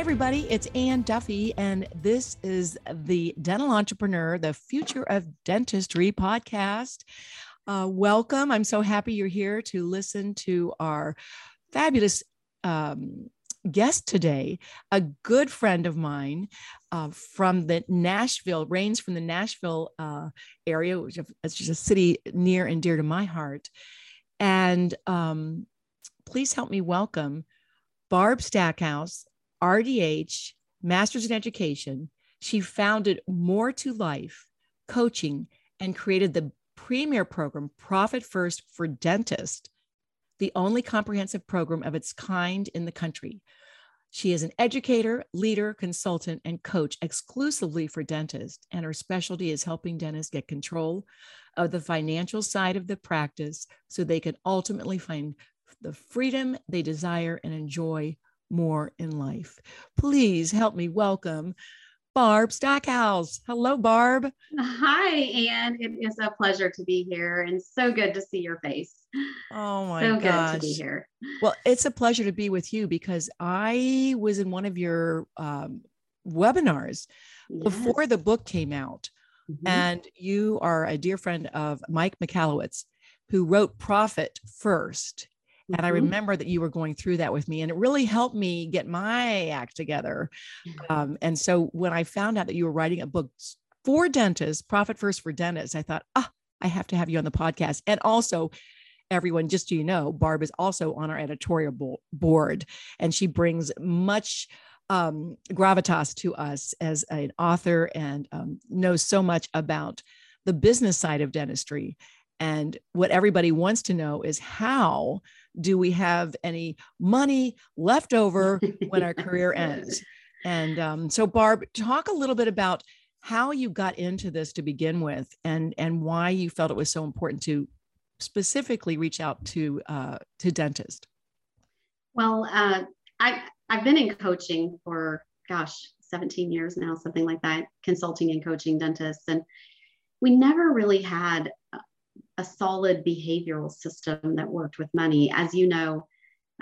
everybody. It's Anne Duffy, and this is the Dental Entrepreneur, the Future of Dentistry podcast. Uh, welcome. I'm so happy you're here to listen to our fabulous um, guest today, a good friend of mine uh, from the Nashville, reigns from the Nashville uh, area, which is just a city near and dear to my heart. And um, please help me welcome Barb Stackhouse, RDH, Master's in Education. She founded More to Life Coaching and created the premier program, Profit First for Dentists, the only comprehensive program of its kind in the country. She is an educator, leader, consultant, and coach exclusively for dentists, and her specialty is helping dentists get control of the financial side of the practice so they can ultimately find the freedom they desire and enjoy more in life. Please help me welcome Barb Stackhouse. Hello, Barb. Hi, Anne. It is a pleasure to be here and so good to see your face. Oh my so gosh. good to be here. Well, it's a pleasure to be with you because I was in one of your um, webinars yes. before the book came out. Mm-hmm. And you are a dear friend of Mike Michalowicz, who wrote Profit First. Mm-hmm. And I remember that you were going through that with me, and it really helped me get my act together. Um, and so when I found out that you were writing a book for dentists, Profit First for Dentists, I thought, ah, I have to have you on the podcast. And also, everyone, just so you know, Barb is also on our editorial board, and she brings much um, gravitas to us as an author and um, knows so much about the business side of dentistry. And what everybody wants to know is how do we have any money left over when our career ends? And um, so, Barb, talk a little bit about how you got into this to begin with, and and why you felt it was so important to specifically reach out to uh, to dentists. Well, uh, I I've been in coaching for gosh 17 years now, something like that, consulting and coaching dentists, and we never really had a solid behavioral system that worked with money. As you know,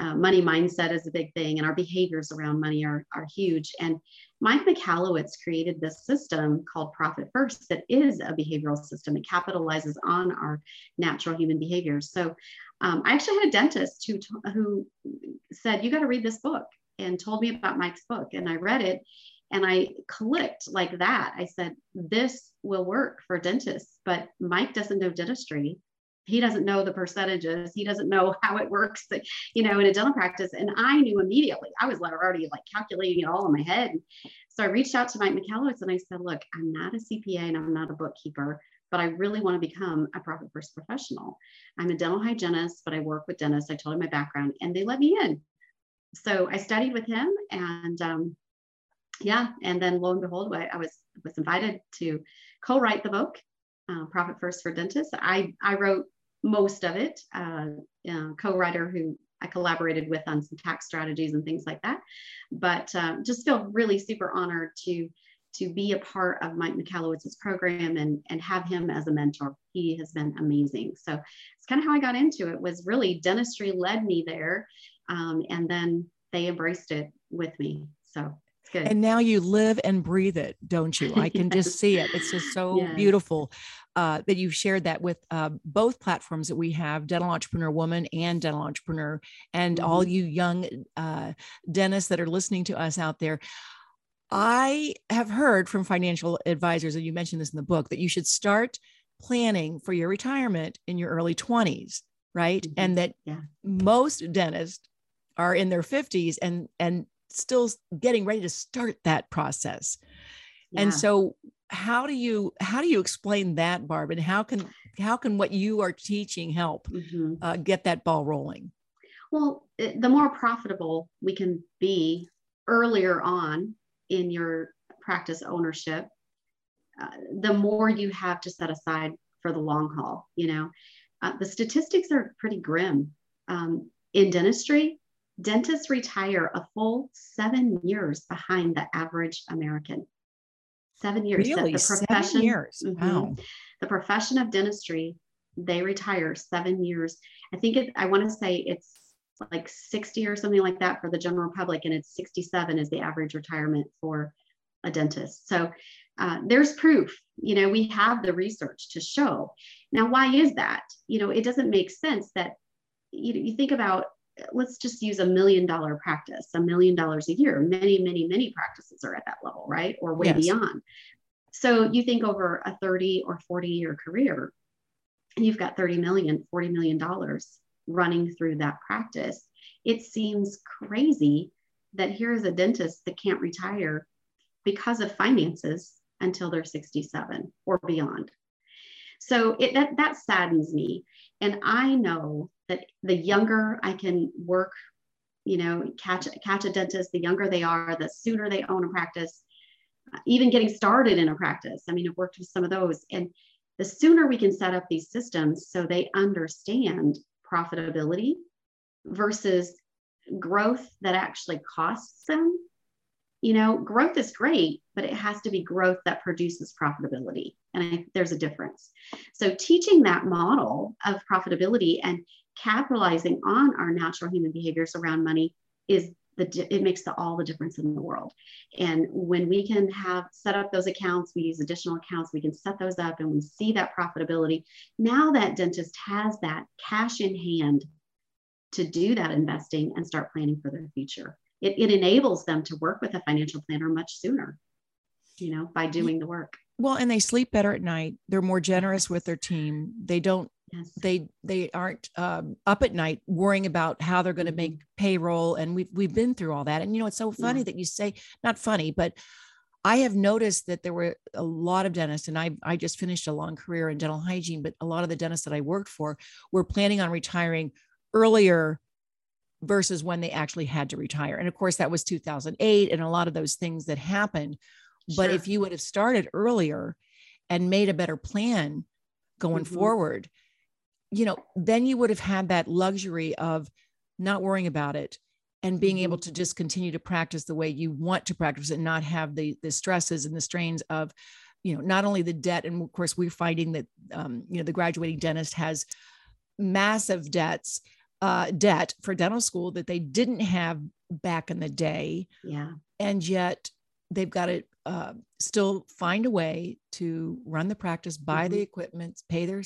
uh, money mindset is a big thing, and our behaviors around money are, are huge. And Mike Michalowicz created this system called Profit First that is a behavioral system. It capitalizes on our natural human behaviors. So um, I actually had a dentist who, who said, You got to read this book, and told me about Mike's book. And I read it and I clicked like that. I said, This will work for dentists, but Mike doesn't know dentistry. He doesn't know the percentages. He doesn't know how it works, you know, in a dental practice. And I knew immediately. I was already like calculating it all in my head. So I reached out to Mike Michalowicz and I said, Look, I'm not a CPA and I'm not a bookkeeper, but I really want to become a profit first professional. I'm a dental hygienist, but I work with dentists. I told him my background and they let me in. So I studied with him and um, yeah, and then lo and behold, I, I was was invited to co-write the book, uh, Profit First for Dentists. I I wrote most of it. Uh, uh, co-writer who I collaborated with on some tax strategies and things like that. But uh, just feel really super honored to to be a part of Mike Michalowicz's program and and have him as a mentor. He has been amazing. So it's kind of how I got into it. Was really dentistry led me there, um, and then they embraced it with me. So. And now you live and breathe it, don't you? I can just see it. It's just so yes. beautiful uh, that you've shared that with uh, both platforms that we have Dental Entrepreneur Woman and Dental Entrepreneur, and mm-hmm. all you young uh, dentists that are listening to us out there. I have heard from financial advisors, and you mentioned this in the book, that you should start planning for your retirement in your early 20s, right? Mm-hmm. And that yeah. most dentists are in their 50s and and still getting ready to start that process. Yeah. And so how do you how do you explain that barb and how can how can what you are teaching help mm-hmm. uh, get that ball rolling well the more profitable we can be earlier on in your practice ownership uh, the more you have to set aside for the long haul you know uh, the statistics are pretty grim um, in dentistry dentists retire a full seven years behind the average American. Seven years. Really? The profession, seven years. Mm-hmm, wow. The profession of dentistry, they retire seven years. I think it, I want to say it's like 60 or something like that for the general public, and it's 67 is the average retirement for a dentist. So uh, there's proof. You know, we have the research to show. Now, why is that? You know, it doesn't make sense that you, you think about let's just use a million dollar practice, a million dollars a year. Many, many, many practices are at that level, right? Or way yes. beyond. So you think over a 30 or 40 year career, and you've got 30 million, 40 million dollars running through that practice. It seems crazy that here's a dentist that can't retire because of finances until they're 67 or beyond. So it, that, that saddens me. And I know that the younger I can work, you know, catch, catch a dentist, the younger they are, the sooner they own a practice, uh, even getting started in a practice. I mean, I've worked with some of those. And the sooner we can set up these systems so they understand profitability versus growth that actually costs them. You know, growth is great, but it has to be growth that produces profitability. And I, there's a difference. So, teaching that model of profitability and capitalizing on our natural human behaviors around money is the, it makes the, all the difference in the world. And when we can have set up those accounts, we use additional accounts, we can set those up and we see that profitability. Now that dentist has that cash in hand to do that investing and start planning for their future. It, it enables them to work with a financial planner much sooner, you know, by doing the work. Well, and they sleep better at night. They're more generous with their team. They don't Yes. They they aren't um, up at night worrying about how they're going to make mm-hmm. payroll, and we've we've been through all that. And you know, it's so funny yeah. that you say not funny, but I have noticed that there were a lot of dentists, and I I just finished a long career in dental hygiene, but a lot of the dentists that I worked for were planning on retiring earlier versus when they actually had to retire. And of course, that was 2008, and a lot of those things that happened. Sure. But if you would have started earlier and made a better plan going mm-hmm. forward, you know, then you would have had that luxury of not worrying about it and being able mm-hmm. to just continue to practice the way you want to practice and not have the the stresses and the strains of you know not only the debt and of course we're finding that um, you know the graduating dentist has massive debts uh, debt for dental school that they didn't have back in the day yeah and yet they've got to uh, still find a way to run the practice buy mm-hmm. the equipment pay their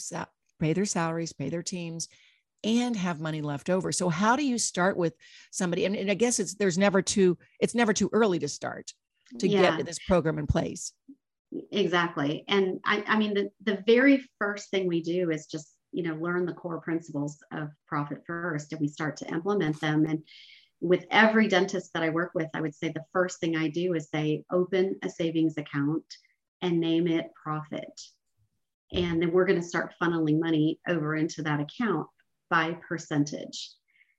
pay their salaries, pay their teams, and have money left over. So how do you start with somebody? And, and I guess it's there's never too it's never too early to start to yeah. get this program in place. Exactly. And I, I mean the, the very first thing we do is just, you know, learn the core principles of profit first and we start to implement them. And with every dentist that I work with, I would say the first thing I do is say open a savings account and name it profit and then we're going to start funneling money over into that account by percentage.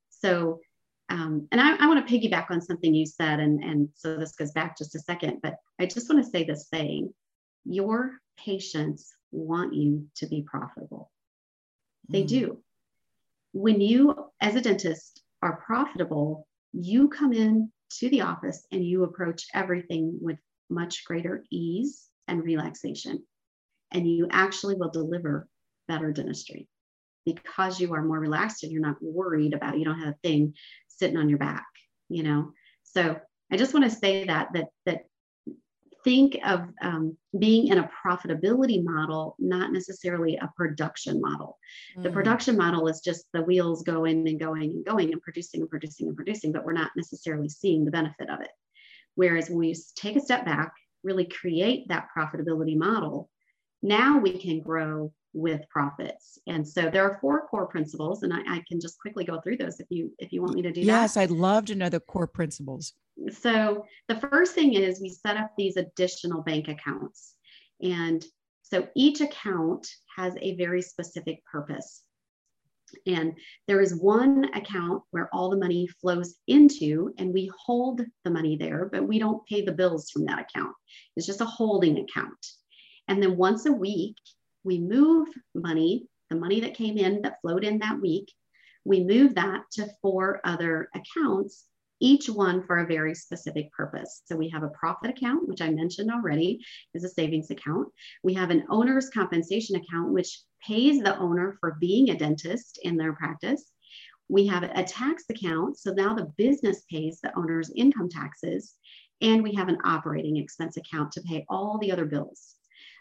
So, um, and I, I want to piggyback on something you said, and, and so this goes back just a second, but I just want to say this saying your patients want you to be profitable. They mm. do. When you, as a dentist, are profitable, you come in to the office and you approach everything with much greater ease and relaxation. And you actually will deliver better dentistry. Because you are more relaxed and you're not worried about you don't have a thing sitting on your back you know? So i just want to say that that that think of um, being in a profitability model not necessarily a production model mm. the production model is just the wheels going and going and going and producing and producing and producing but we're not necessarily seeing the benefit of it whereas when we take a step back really create that profitability model now we can grow with profits. And so there are four core principles, and I, I, can just quickly go through those if you if you want me to do yes, that. Yes, I'd love to know the core principles. So the first thing is we set up these additional bank accounts. And so each account has a very specific purpose. And there is one account where all the money flows into, and we hold the money there, but we don't pay the bills from that account. It's just a holding account. And then once a week, we move money, the money that came in that flowed in that week, we move that to four other accounts, each one for a very specific purpose. So we have a profit account, which I mentioned already is a savings account. We have an owner's compensation account, which pays the owner for being a dentist in their practice. We have a tax account. So now the business pays the owner's income taxes. And we have an operating expense account to pay all the other bills.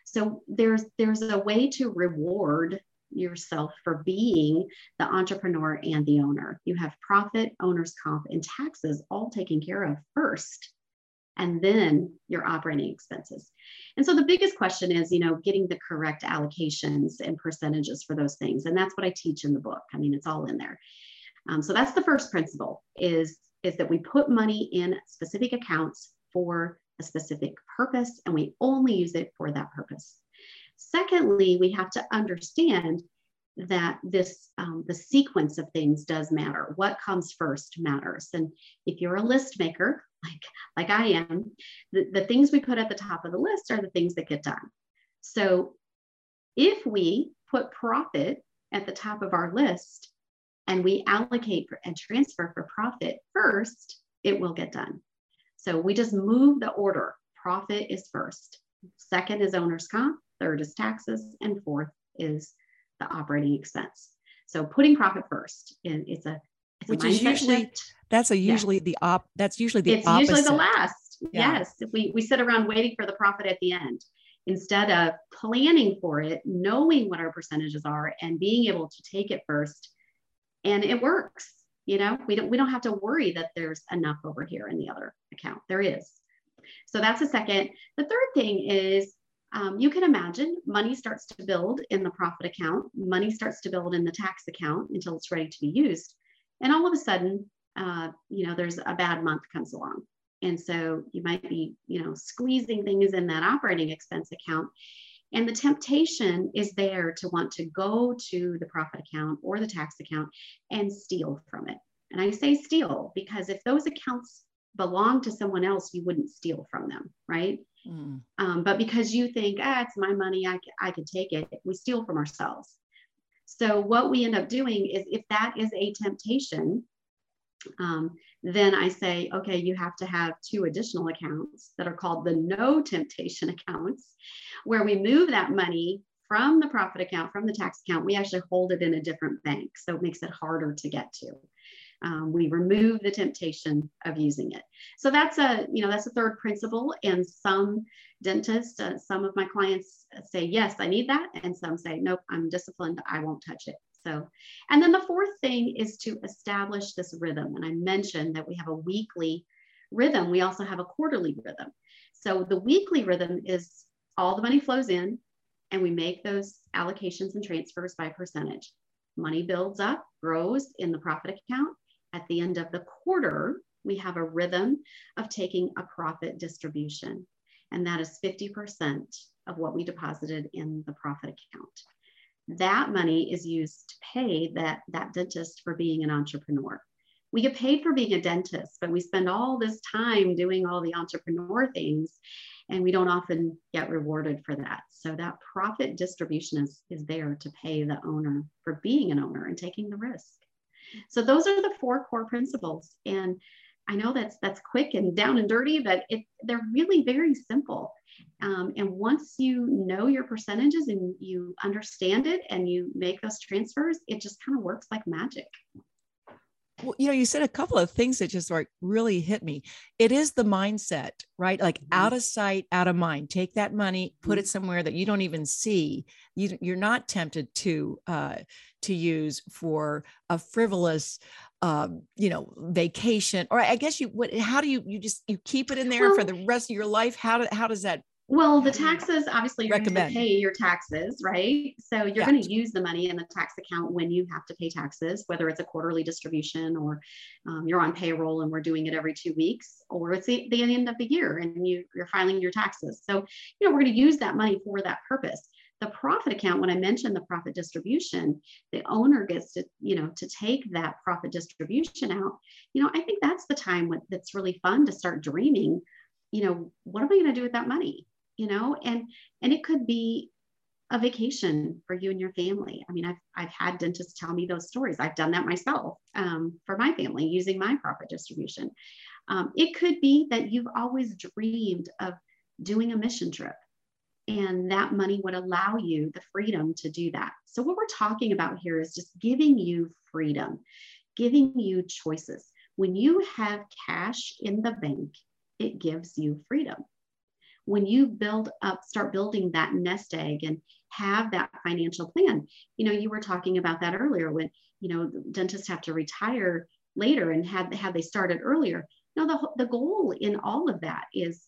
So there's there's a way to reward yourself for being the entrepreneur and the owner. You have profit, owner's comp, and taxes all taken care of first, and then your operating expenses. And so the biggest question is, you know, getting the correct allocations and percentages for those things. And that's what I teach in the book. I mean, it's all in there. Um, so that's the first principle is, is that we put money in specific accounts for a specific purpose and we only use it for that purpose. Secondly, we have to understand that this um, the sequence of things does matter. What comes first matters. And if you're a list maker, like like I am, the, the things we put at the top of the list are the things that get done. So if we put profit at the top of our list and we allocate and transfer for profit first, it will get done. So we just move the order. Profit is first. Second is owner's comp. Third is taxes. And fourth is the operating expense. So putting profit first. It's a it's which is usually shift. that's a usually the op that's usually the it's opposite. usually the last. Yeah. Yes, we we sit around waiting for the profit at the end instead of planning for it, knowing what our percentages are, and being able to take it first. And it works. You know, we don't we don't have to worry that there's enough over here in the other account. There is. So that's the second. The third thing is um, you can imagine money starts to build in the profit account, money starts to build in the tax account until it's ready to be used. And all of a sudden, uh, you know, there's a bad month comes along. And so you might be, you know, squeezing things in that operating expense account. And the temptation is there to want to go to the profit account or the tax account and steal from it. And I say steal because if those accounts belong to someone else, you wouldn't steal from them, right? Mm. Um, but because you think, ah, it's my money, I, I can take it, we steal from ourselves. So, what we end up doing is if that is a temptation, um, then I say, okay, you have to have two additional accounts that are called the no temptation accounts, where we move that money from the profit account, from the tax account, we actually hold it in a different bank. So it makes it harder to get to. Um, we remove the temptation of using it. So that's a, you know, that's a third principle. And some dentists, uh, some of my clients say, yes, I need that. And some say, nope, I'm disciplined. I won't touch it. So, and then the fourth thing is to establish this rhythm. And I mentioned that we have a weekly rhythm. We also have a quarterly rhythm. So the weekly rhythm is all the money flows in and we make those allocations and transfers by percentage. Money builds up, grows in the profit account, at the end of the quarter, we have a rhythm of taking a profit distribution, and that is 50% of what we deposited in the profit account. That money is used to pay that, that dentist for being an entrepreneur. We get paid for being a dentist, but we spend all this time doing all the entrepreneur things, and we don't often get rewarded for that. So that profit distribution is, is there to pay the owner for being an owner and taking the risk. So those are the four core principles. And I know that's that's quick and down and dirty, but it, they're really very simple. Um, and once you know your percentages and you understand it and you make those transfers, it just kind of works like magic. Well, you know, you said a couple of things that just like really hit me. It is the mindset, right? Like mm-hmm. out of sight, out of mind. Take that money, put mm-hmm. it somewhere that you don't even see. You, you're not tempted to uh, to use for a frivolous, um, you know, vacation. Or I guess you. What? How do you? You just you keep it in there well, for the rest of your life. How do, how does that well, the taxes, obviously, you're going to pay your taxes, right? So you're yeah. going to use the money in the tax account when you have to pay taxes, whether it's a quarterly distribution or um, you're on payroll and we're doing it every two weeks, or it's the, the end of the year and you, you're filing your taxes. So, you know, we're going to use that money for that purpose. The profit account, when I mentioned the profit distribution, the owner gets to, you know, to take that profit distribution out. You know, I think that's the time when, that's really fun to start dreaming you know what am i going to do with that money? You know and and it could be a vacation for you and your family. I mean i've, I've had dentists tell me those stories. I've done that myself um, for my family using my profit distribution. Um, it could be that you've always dreamed of doing a mission trip and that money would allow you the freedom to do that so what we're talking about here is just giving you freedom giving you choices. When you have cash in the bank, it gives you freedom. When you build up, start building that nest egg and have that financial plan. You know, you were talking about that earlier when, you know, dentists have to retire later and had, had they started earlier. No, the, the goal in all of that is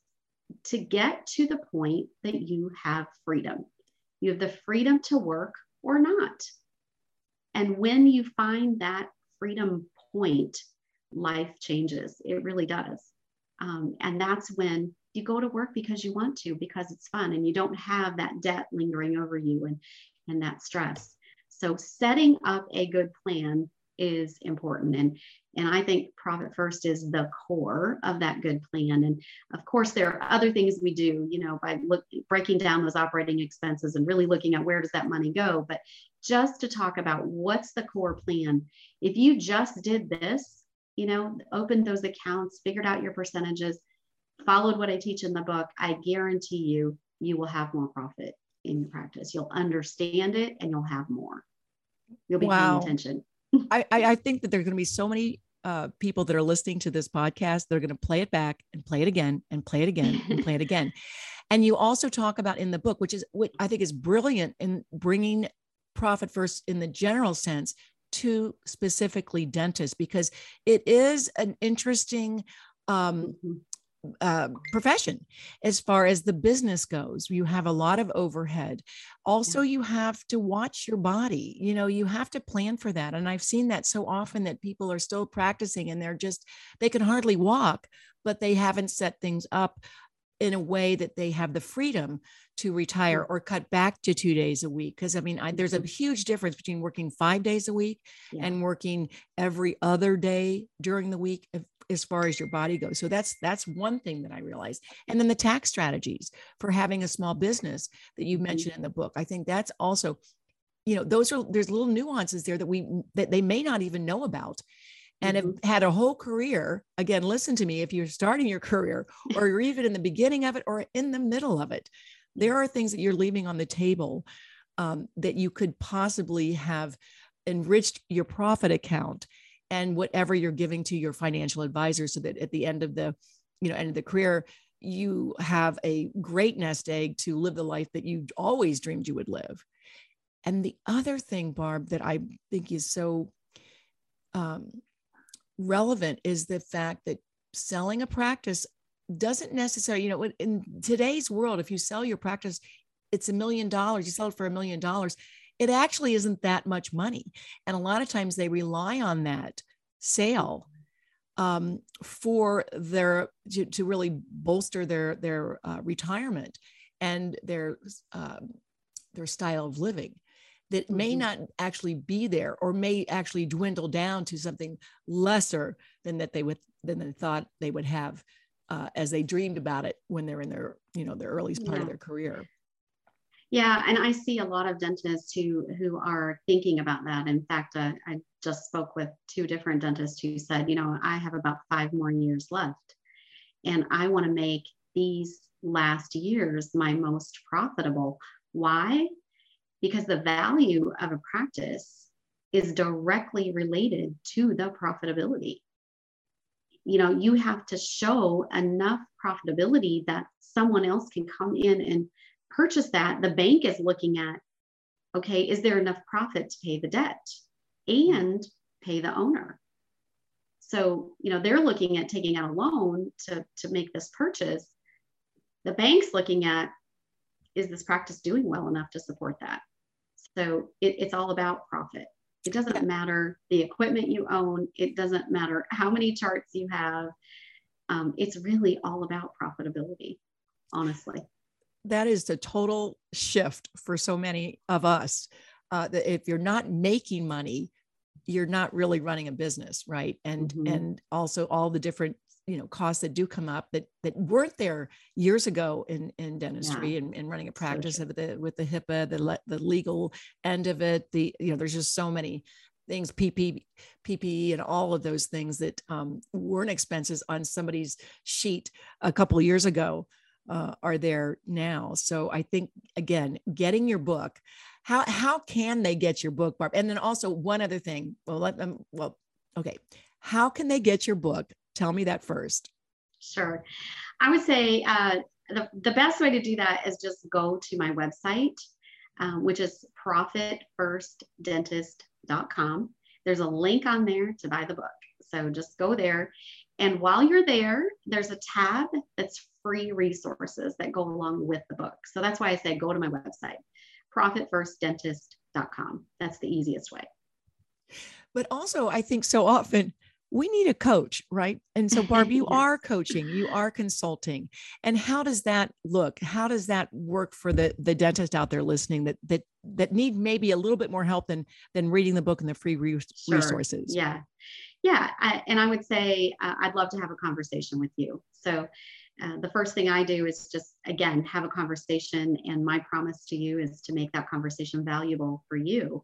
to get to the point that you have freedom. You have the freedom to work or not. And when you find that freedom point, life changes. It really does. Um, and that's when you go to work because you want to, because it's fun and you don't have that debt lingering over you and, and that stress. So setting up a good plan is important. And, and I think Profit First is the core of that good plan. And of course, there are other things we do, you know, by look, breaking down those operating expenses and really looking at where does that money go. But just to talk about what's the core plan. If you just did this, you know, opened those accounts, figured out your percentages, followed what I teach in the book, I guarantee you, you will have more profit in your practice. You'll understand it and you'll have more. You'll be wow. paying attention. I, I think that there's going to be so many uh, people that are listening to this podcast, they're going to play it back and play it again and play it again and play it again. And you also talk about in the book, which is what I think is brilliant in bringing profit first in the general sense to specifically dentists, because it is an interesting um, mm-hmm uh, profession as far as the business goes. You have a lot of overhead. Also, yeah. you have to watch your body. You know, you have to plan for that. And I've seen that so often that people are still practicing and they're just, they can hardly walk, but they haven't set things up in a way that they have the freedom to retire or cut back to two days a week. Because I mean, I, there's a mm-hmm. huge difference between working five days a week yeah. and working every other day during the week. If, as far as your body goes. So that's that's one thing that I realized. And then the tax strategies for having a small business that you mm-hmm. mentioned in the book. I think that's also, you know, those are there's little nuances there that we that they may not even know about. And mm-hmm. have had a whole career. Again, listen to me. If you're starting your career, or you're even in the beginning of it, or in the middle of it, there are things that you're leaving on the table um, that you could possibly have enriched your profit account and whatever you're giving to your financial advisor so that at the end of the you know end of the career you have a great nest egg to live the life that you always dreamed you would live. And the other thing barb that i think is so um, relevant is the fact that selling a practice doesn't necessarily you know in today's world if you sell your practice it's a million dollars you sell it for a million dollars it actually isn't that much money. And a lot of times they rely on that sale um, for their to, to, really bolster their their uh, retirement and their uh, their style of living that may mm-hmm. not actually be there or may actually dwindle down to something lesser than that they would than they thought they would have uh, as they dreamed about it when they're in their you know the earliest part yeah. of their career yeah, and I see a lot of dentists who who are thinking about that. In fact, uh, I just spoke with two different dentists who said, you know, I have about five more years left, and I want to make these last years my most profitable. Why? Because the value of a practice is directly related to the profitability. You know, you have to show enough profitability that someone else can come in and purchase that, the bank is looking at, okay, is there enough profit to pay the debt and pay the owner? So, you know, they're looking at taking out a loan to, to make this purchase. The bank's looking at, is this practice doing well enough to support that? So it, it's all about profit. It doesn't matter the equipment you own. It doesn't matter how many charts you have. Um, it's really all about profitability, honestly that is the total shift for so many of us. Uh, that if you're not making money, you're not really running a business, right? And mm-hmm. and also all the different you know costs that do come up that that weren't there years ago in in dentistry yeah. and, and running a practice so the, with the HIPAA, the le- the legal end of it. The you know there's just so many things PP, PPE and all of those things that um, weren't expenses on somebody's sheet a couple of years ago uh, are there now. So I think again, getting your book. How how can they get your book, Barb? And then also one other thing. Well, let them. Well, Okay. How can they get your book? Tell me that first. Sure. I would say uh, the, the best way to do that is just go to my website, um, which is profitfirstdentist.com. There's a link on there to buy the book. So just go there. And while you're there, there's a tab that's free resources that go along with the book. So that's why I say go to my website, profitfirstdentist.com. That's the easiest way. But also, I think so often we need a coach, right? And so, Barb, you yes. are coaching, you are consulting, and how does that look? How does that work for the the dentist out there listening that that that need maybe a little bit more help than than reading the book and the free re- sure. resources? Yeah, yeah, I, and I would say uh, I'd love to have a conversation with you. So uh, the first thing I do is just, again, have a conversation. And my promise to you is to make that conversation valuable for you,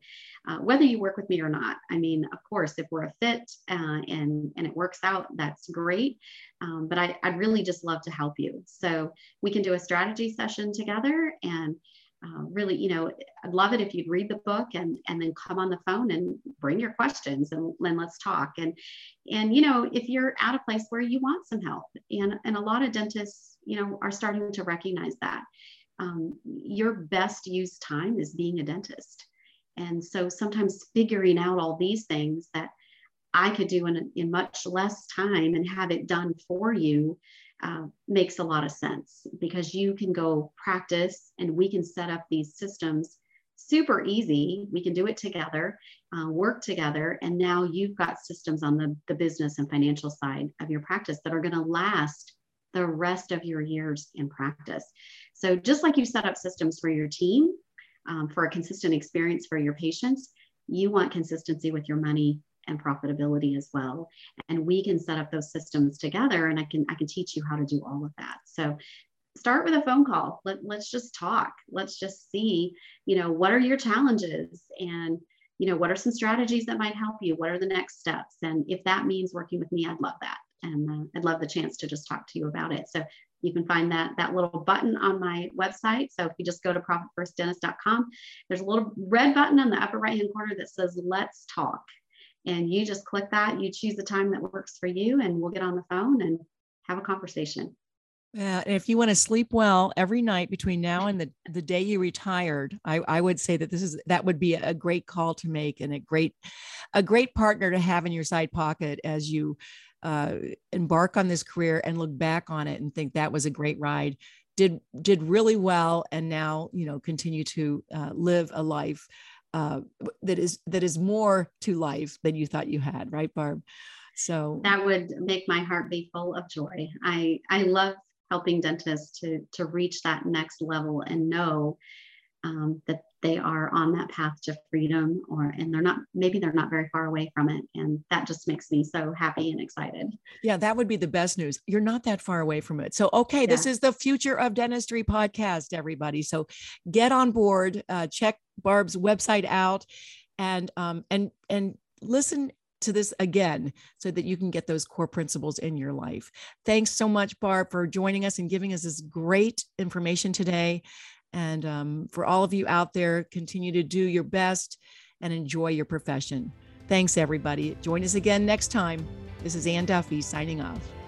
uh, whether you work with me or not. I mean, of course, if we're a fit uh, and, and it works out, that's great. Um, but I, I'd really just love to help you. So we can do a strategy session together and uh, really, you know, I'd love it if you'd read the book and and then come on the phone and bring your questions and, and let's talk. And and you know, if you're at a place where you want some help, and and a lot of dentists, you know, are starting to recognize that um, your best use time is being a dentist. And so sometimes figuring out all these things that I could do in, in much less time and have it done for you uh, makes a lot of sense because you can go practice and we can set up these systems super easy. We can do it together, uh, work together, and now you've got systems on the, the business and financial side of your practice that are going to last the rest of your years in practice. So, just like you set up systems for your team um, for a consistent experience for your patients, you want consistency with your money and profitability as well. And we can set up those systems together and i can i can teach you how to do all of that. So start with a phone call. Let, let's just talk. Let's just see you know what are your challenges? And you know what are some strategies that might help you? What are the next steps? And if that means working with me i'd love that. And uh, i'd love the chance to just talk to you about it. So you can find that that little button on my website. So if you just go to profitfirstdentist.com there's a little red button on the upper right hand corner that says let's talk and you just click that, you choose the time that works for you, and we'll get on the phone and have a conversation. Yeah, if you want to sleep well every night between now and the, the day you retired, I, I would say that this is that would be a great call to make and a great a great partner to have in your side pocket as you uh, embark on this career and look back on it and think that was a great ride. Did did really well and now you know continue to uh, live a life uh, that is that is more to life than you thought you had, right, Barb? So that would make my heart be full of joy. I I love helping dentists to to reach that next level and know um, that they are on that path to freedom or and they're not maybe they're not very far away from it and that just makes me so happy and excited yeah that would be the best news you're not that far away from it so okay yeah. this is the future of dentistry podcast everybody so get on board uh, check barb's website out and um and and listen to this again so that you can get those core principles in your life. Thanks so much, Barb, for joining us and giving us this great information today. And um, for all of you out there, continue to do your best and enjoy your profession. Thanks, everybody. Join us again next time. This is Anne Duffy signing off.